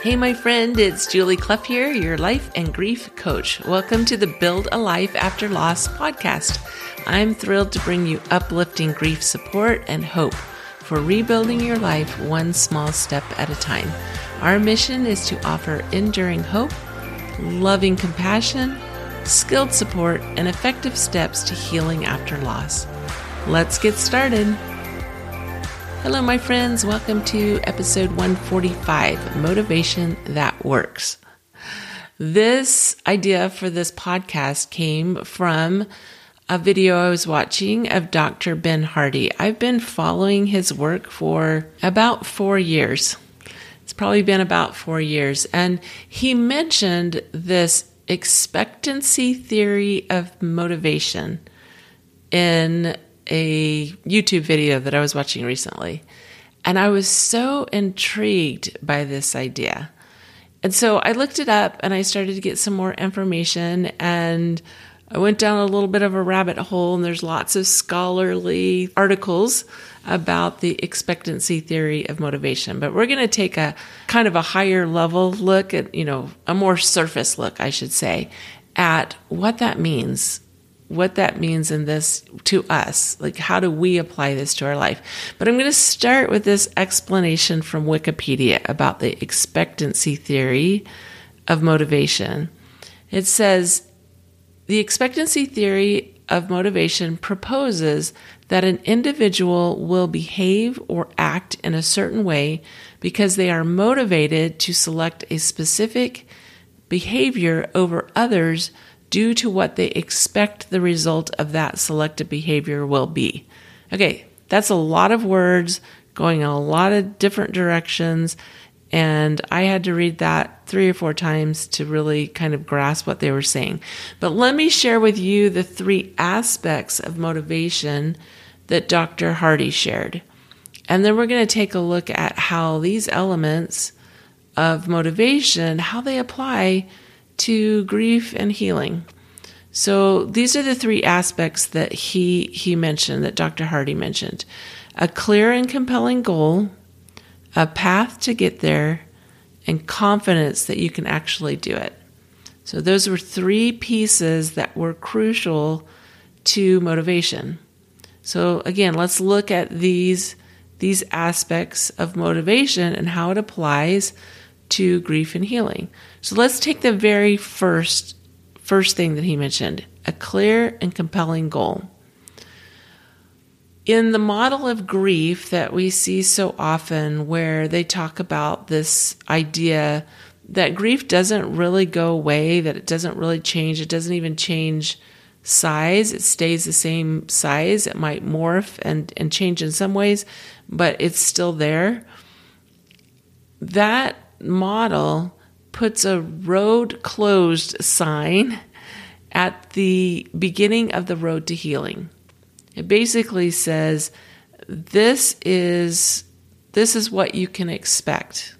Hey, my friend, it's Julie Clough here, your life and grief coach. Welcome to the Build a Life After Loss podcast. I'm thrilled to bring you uplifting grief support and hope for rebuilding your life one small step at a time. Our mission is to offer enduring hope, loving compassion, skilled support, and effective steps to healing after loss. Let's get started. Hello, my friends. Welcome to episode 145 Motivation That Works. This idea for this podcast came from a video I was watching of Dr. Ben Hardy. I've been following his work for about four years. It's probably been about four years. And he mentioned this expectancy theory of motivation in a YouTube video that I was watching recently. And I was so intrigued by this idea. And so I looked it up and I started to get some more information and I went down a little bit of a rabbit hole and there's lots of scholarly articles about the expectancy theory of motivation. But we're going to take a kind of a higher level look at, you know, a more surface look, I should say, at what that means what that means in this to us. Like, how do we apply this to our life? But I'm going to start with this explanation from Wikipedia about the expectancy theory of motivation. It says the expectancy theory of motivation proposes that an individual will behave or act in a certain way because they are motivated to select a specific behavior over others due to what they expect the result of that selected behavior will be. Okay, that's a lot of words going in a lot of different directions. And I had to read that three or four times to really kind of grasp what they were saying. But let me share with you the three aspects of motivation that Dr. Hardy shared. And then we're going to take a look at how these elements of motivation, how they apply to grief and healing. So these are the three aspects that he he mentioned that Dr. Hardy mentioned. A clear and compelling goal, a path to get there, and confidence that you can actually do it. So those were three pieces that were crucial to motivation. So again, let's look at these these aspects of motivation and how it applies to grief and healing. So let's take the very first first thing that he mentioned, a clear and compelling goal. In the model of grief that we see so often where they talk about this idea that grief doesn't really go away, that it doesn't really change, it doesn't even change size, it stays the same size. It might morph and, and change in some ways, but it's still there. That model puts a road closed sign at the beginning of the road to healing. It basically says this is this is what you can expect.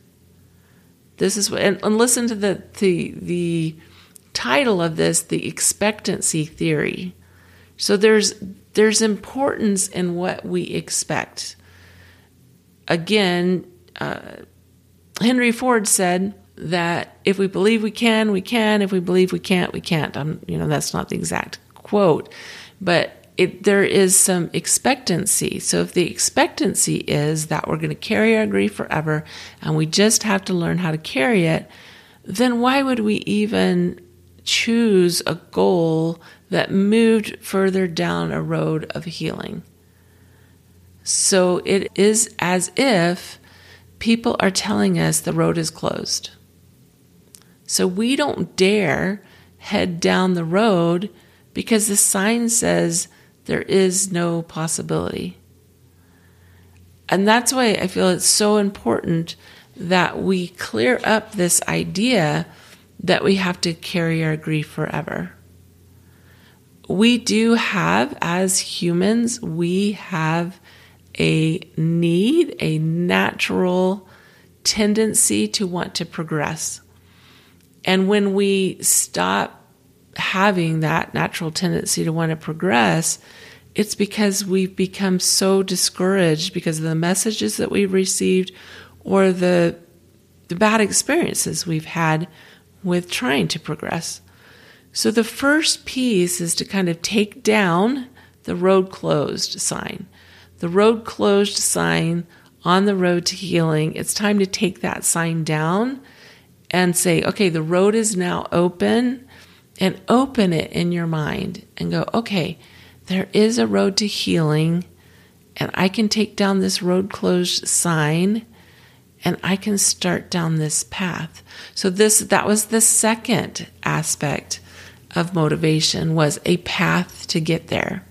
This is what and, and listen to the the the title of this, the expectancy theory. So there's there's importance in what we expect. Again, uh, Henry Ford said that if we believe we can, we can. If we believe we can't, we can't. I'm, you know, that's not the exact quote, but it, there is some expectancy. So if the expectancy is that we're going to carry our grief forever and we just have to learn how to carry it, then why would we even choose a goal that moved further down a road of healing? So it is as if people are telling us the road is closed. So we don't dare head down the road because the sign says there is no possibility. And that's why I feel it's so important that we clear up this idea that we have to carry our grief forever. We do have, as humans, we have a need, a natural tendency to want to progress. And when we stop having that natural tendency to want to progress, it's because we've become so discouraged because of the messages that we've received or the the bad experiences we've had with trying to progress. So the first piece is to kind of take down the road closed sign. The road closed sign on the road to healing. It's time to take that sign down and say, okay, the road is now open and open it in your mind and go, okay, there is a road to healing and I can take down this road closed sign and I can start down this path. So this that was the second aspect of motivation was a path to get there.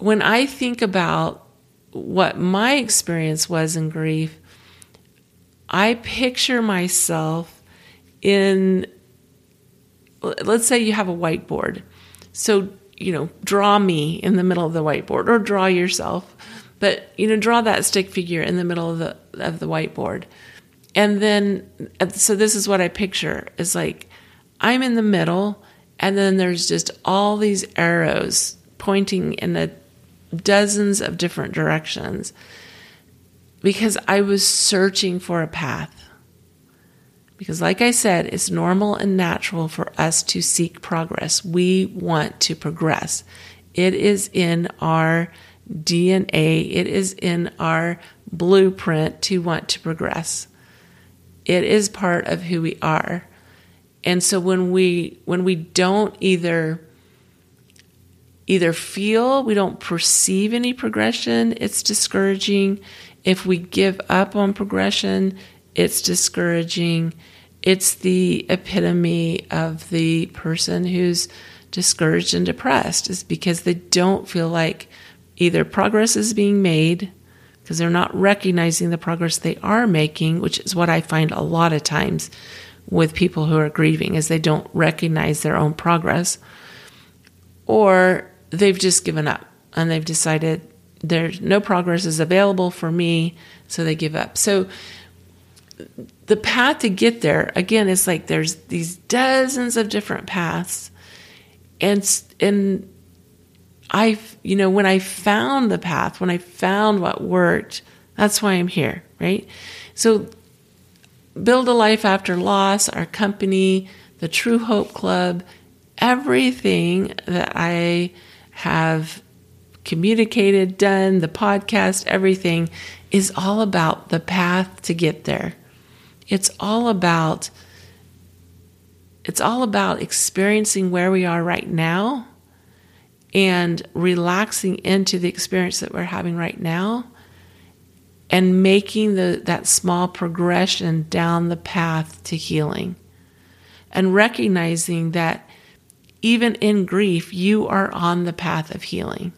When I think about what my experience was in grief, I picture myself in let's say you have a whiteboard. So, you know, draw me in the middle of the whiteboard or draw yourself. But, you know, draw that stick figure in the middle of the of the whiteboard. And then so this is what I picture is like I'm in the middle and then there's just all these arrows pointing in a dozens of different directions because I was searching for a path. Because, like I said, it's normal and natural for us to seek progress. We want to progress. It is in our DNA, it is in our blueprint to want to progress. It is part of who we are. And so when we when we don't either either feel we don't perceive any progression, it's discouraging. If we give up on progression, it's discouraging. It's the epitome of the person who's discouraged and depressed, is because they don't feel like either progress is being made because they're not recognizing the progress they are making, which is what I find a lot of times with people who are grieving is they don't recognize their own progress or they've just given up and they've decided there's no progress is available for me, so they give up. So the path to get there again is like there's these dozens of different paths, and and I you know when I found the path, when I found what worked, that's why I'm here, right? So build a life after loss, our company, the True Hope Club, everything that I have communicated, done, the podcast, everything is all about the path to get there. It's all about it's all about experiencing where we are right now and relaxing into the experience that we're having right now and making the, that small progression down the path to healing and recognizing that even in grief, you are on the path of healing.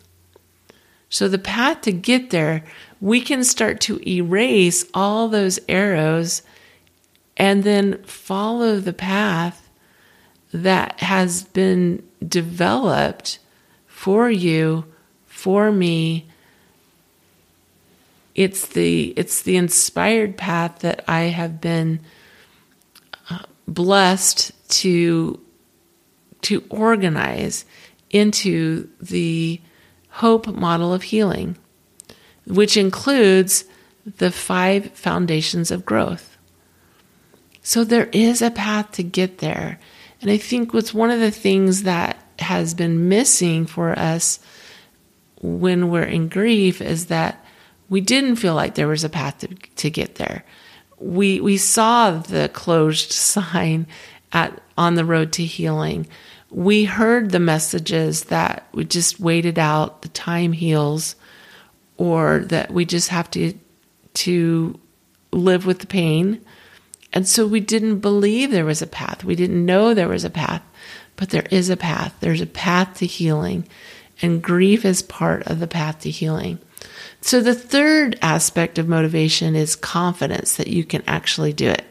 So, the path to get there, we can start to erase all those arrows and then follow the path that has been developed for you, for me. It's the it's the inspired path that I have been uh, blessed to to organize into the hope model of healing, which includes the five foundations of growth. So there is a path to get there. And I think what's one of the things that has been missing for us when we're in grief is that we didn't feel like there was a path to, to get there. We we saw the closed sign at on the road to healing we heard the messages that we just waited out, the time heals, or that we just have to to live with the pain. And so we didn't believe there was a path. We didn't know there was a path, but there is a path. There's a path to healing, and grief is part of the path to healing. So the third aspect of motivation is confidence that you can actually do it.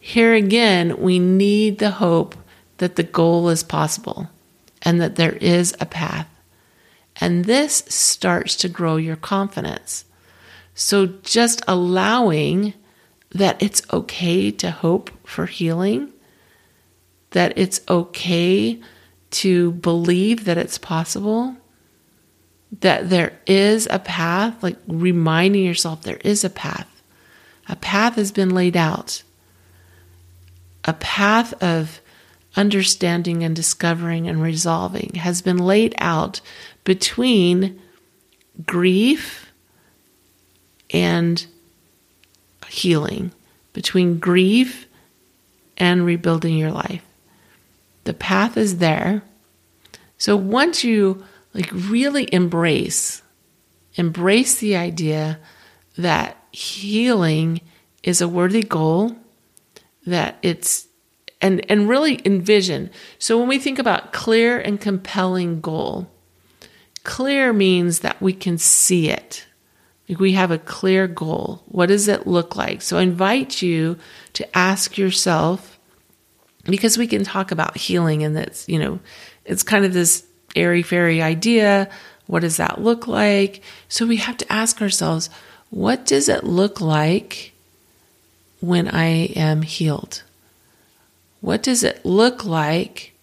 Here again, we need the hope that the goal is possible and that there is a path. And this starts to grow your confidence. So just allowing that it's okay to hope for healing, that it's okay to believe that it's possible, that there is a path, like reminding yourself there is a path. A path has been laid out. A path of understanding and discovering and resolving has been laid out between grief and healing, between grief and rebuilding your life. The path is there. So once you like really embrace embrace the idea that healing is a worthy goal, that it's and and really envision. So when we think about clear and compelling goal, clear means that we can see it. We have a clear goal. What does it look like? So I invite you to ask yourself because we can talk about healing and that's, you know, it's kind of this airy fairy idea. What does that look like? So we have to ask ourselves, what does it look like when I am healed? What does it look like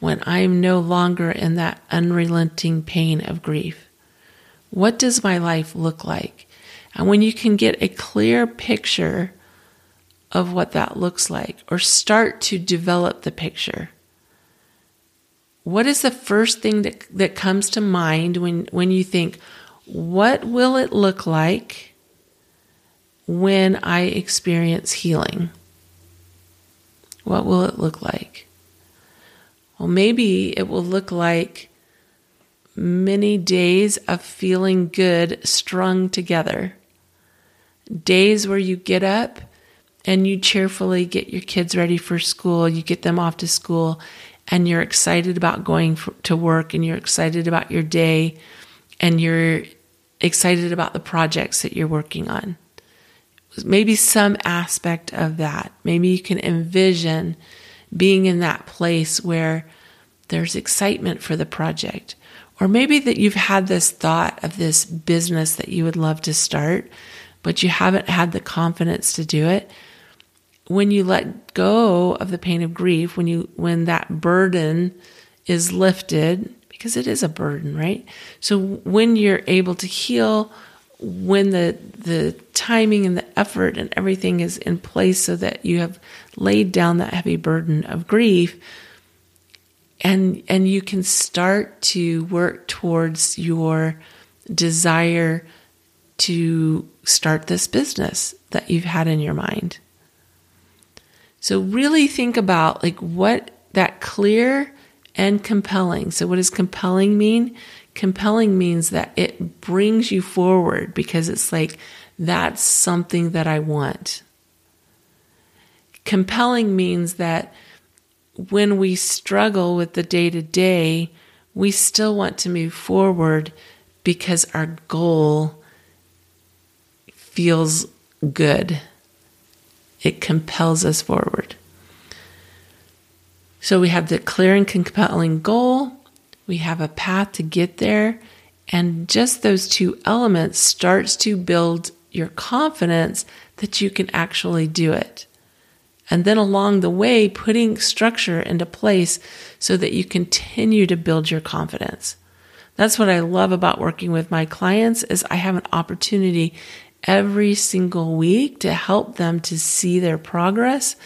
when I'm no longer in that unrelenting pain of grief? What does my life look like? And when you can get a clear picture of what that looks like, or start to develop the picture, what is the first thing that, that comes to mind when, when you think, what will it look like when I experience healing? What will it look like? Well, maybe it will look like many days of feeling good strung together. Days where you get up and you cheerfully get your kids ready for school, you get them off to school, and you're excited about going for, to work and you're excited about your day and you're excited about the projects that you're working on. Maybe some aspect of that. Maybe you can envision being in that place where there's excitement for the project. Or maybe that you've had this thought of this business that you would love to start, but you haven't had the confidence to do it when you let go of the pain of grief, when you when that burden is lifted, because it is a burden, right? So when you're able to heal, when the the timing and the effort and everything is in place so that you have laid down that heavy burden of grief and and you can start to work towards your desire to start this business that you've had in your mind. So really think about like what that clear and compelling. So what does compelling mean? Compelling means that it brings you forward because it's like that's something that I want. Compelling means that when we struggle with the day to day, we still want to move forward because our goal feels good it compels us forward. So we have the clear and compelling goal, we have a path to get there, and just those two elements starts to build your confidence that you can actually do it. And then along the way, putting structure into place so that you continue to build your confidence. That's what I love about working with my clients is I have an opportunity every single week to help them to see their progress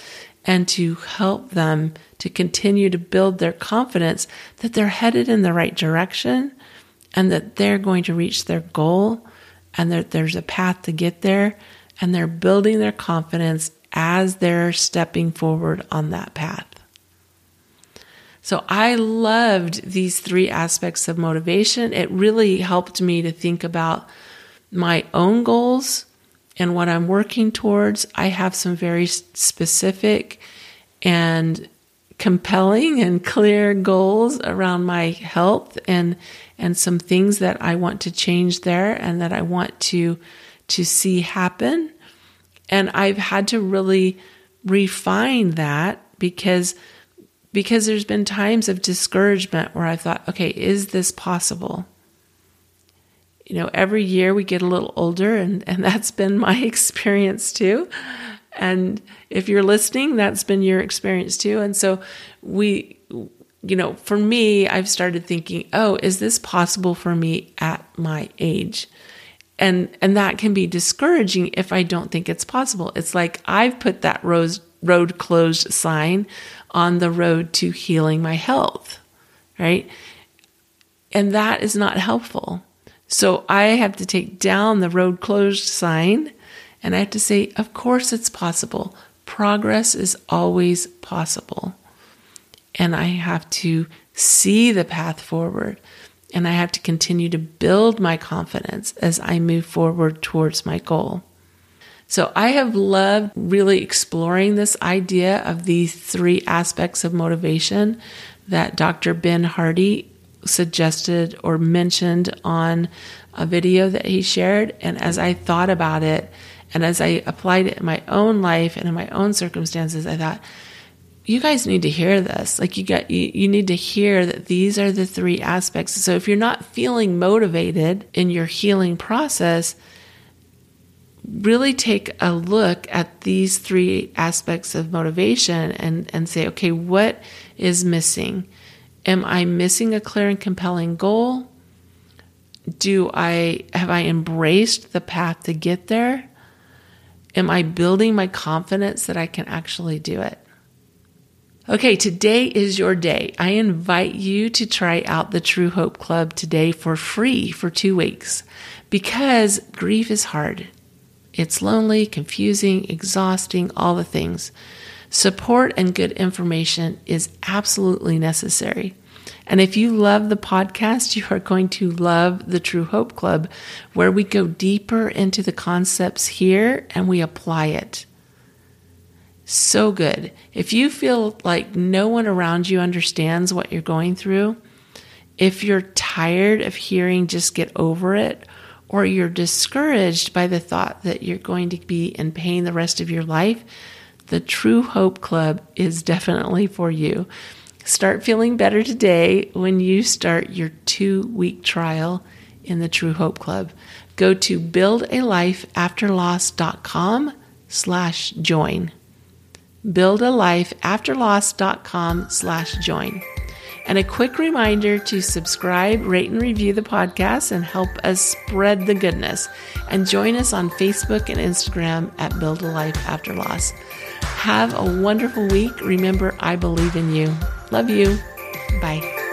and to help them to continue to build their confidence that they're headed in the right direction and that they're going to reach their goal and that there's a path to get there and they're building their confidence as they're stepping forward on that path. So I loved these three aspects of motivation. It really helped me to think about my own goals and what I'm working towards. I have some very specific and compelling and clear goals around my health and and some things that I want to change there and that I want to to see happen. And I've had to really refine that because because there's been times of discouragement where I thought, okay, is this possible? you know, every year we get a little older, and, and that's been my experience too. And if you're listening, that's been your experience too. And so we, you know, for me, I've started thinking, oh, is this possible for me at my age? And, and that can be discouraging if I don't think it's possible. It's like I've put that road, road closed sign on the road to healing my health, right? And that is not helpful. So I have to take down the road closed sign and I have to say, of course it's possible. Progress is always possible. And I have to see the path forward. And I have to continue to build my confidence as I move forward towards my goal. So I have loved really exploring this idea of these three aspects of motivation that Dr. Ben Hardy suggested or mentioned on a video that he shared. And as I thought about it, and as I applied it in my own life and in my own circumstances, I thought, you guys need to hear this. Like you got you, you need to hear that these are the three aspects. So if you're not feeling motivated in your healing process, really take a look at these three aspects of motivation and, and say, okay, what is missing? Am I missing a clear and compelling goal? Do I have I embraced the path to get there? Am I building my confidence that I can actually do it? Okay, today is your day. I invite you to try out the True Hope Club today for free for two weeks because grief is hard. It's lonely, confusing, exhausting, all the things. Support and good information is absolutely necessary. And if you love the podcast, you are going to love the True Hope Club, where we go deeper into the concepts here and we apply it. So good. If you feel like no one around you understands what you're going through, if you're tired of hearing just get over it, or you're discouraged by the thought that you're going to be in pain the rest of your life, the True Hope Club is definitely for you. Start feeling better today when you start your two week trial in the True Hope Club. Go to buildalifeafterloss.com slash join. buildalifeafterloss.com slash join. And a quick reminder to subscribe, rate, and review the podcast and help us spread the goodness. And join us on Facebook and Instagram at Build a Life After Loss. Have a wonderful week. Remember, I believe in you. Love you. Bye.